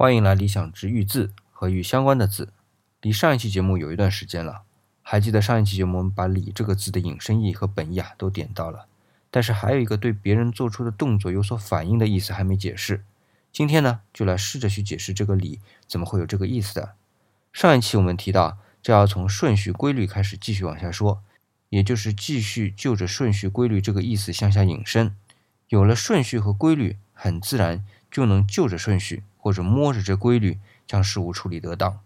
欢迎来理想之玉字和玉相关的字。离上一期节目有一段时间了，还记得上一期节目我们把“理”这个字的引申义和本意啊都点到了，但是还有一个对别人做出的动作有所反应的意思还没解释。今天呢，就来试着去解释这个“理”怎么会有这个意思的。上一期我们提到，这要从顺序规律开始继续往下说，也就是继续就着顺序规律这个意思向下引申。有了顺序和规律，很自然就能就着顺序。或者摸着这规律将事物处理得当，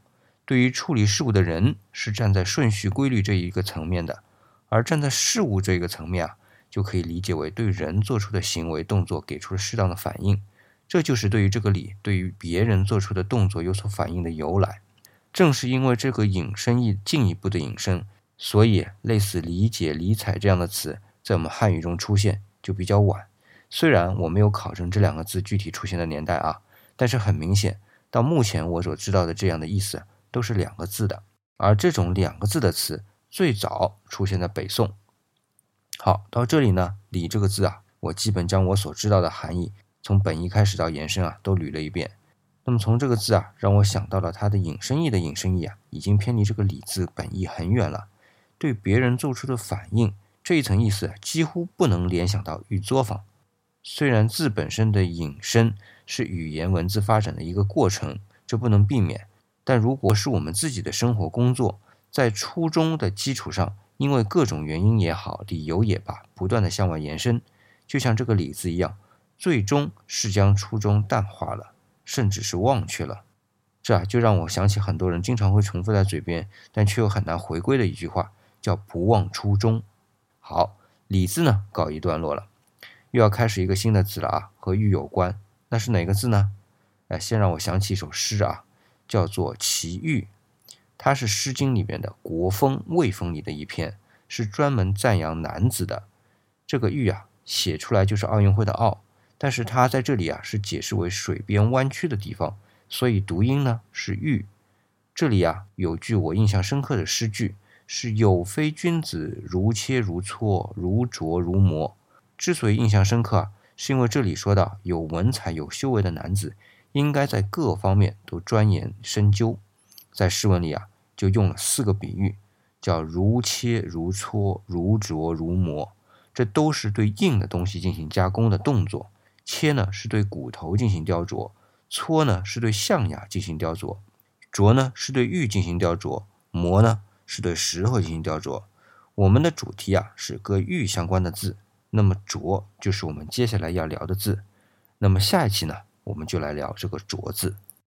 对于处理事物的人是站在顺序规律这一个层面的，而站在事物这个层面啊，就可以理解为对人做出的行为动作给出了适当的反应，这就是对于这个理对于别人做出的动作有所反应的由来。正是因为这个引申义进一步的引申，所以类似理解、理睬这样的词在我们汉语中出现就比较晚。虽然我没有考证这两个字具体出现的年代啊。但是很明显，到目前我所知道的这样的意思都是两个字的，而这种两个字的词最早出现在北宋。好，到这里呢，“理”这个字啊，我基本将我所知道的含义从本意开始到延伸啊，都捋了一遍。那么从这个字啊，让我想到了它的引申义的引申义啊，已经偏离这个“理”字本意很远了。对别人做出的反应这一层意思，几乎不能联想到欲作坊。虽然字本身的引申是语言文字发展的一个过程，这不能避免。但如果是我们自己的生活工作，在初衷的基础上，因为各种原因也好，理由也罢，不断的向外延伸，就像这个“理”字一样，最终是将初衷淡化了，甚至是忘却了。这啊，就让我想起很多人经常会重复在嘴边，但却又很难回归的一句话，叫“不忘初衷”。好，“理”字呢，告一段落了。又要开始一个新的字了啊，和玉有关，那是哪个字呢？哎，先让我想起一首诗啊，叫做《奇遇》，它是《诗经》里面的《国风·魏风》里的一篇，是专门赞扬男子的。这个玉啊，写出来就是奥运会的奥，但是它在这里啊是解释为水边弯曲的地方，所以读音呢是玉。这里啊有句我印象深刻的诗句，是有非君子，如切如磋，如琢如磨。之所以印象深刻啊，是因为这里说到有文采、有修为的男子，应该在各方面都钻研深究。在诗文里啊，就用了四个比喻，叫如切、如磋、如琢、如磨。这都是对硬的东西进行加工的动作。切呢，是对骨头进行雕琢；搓呢，是对象牙进行雕琢；琢呢，是对玉进行雕琢；磨呢，是对石头进行雕琢。我们的主题啊，是跟玉相关的字。那么“拙”就是我们接下来要聊的字。那么下一期呢，我们就来聊这个“拙”字。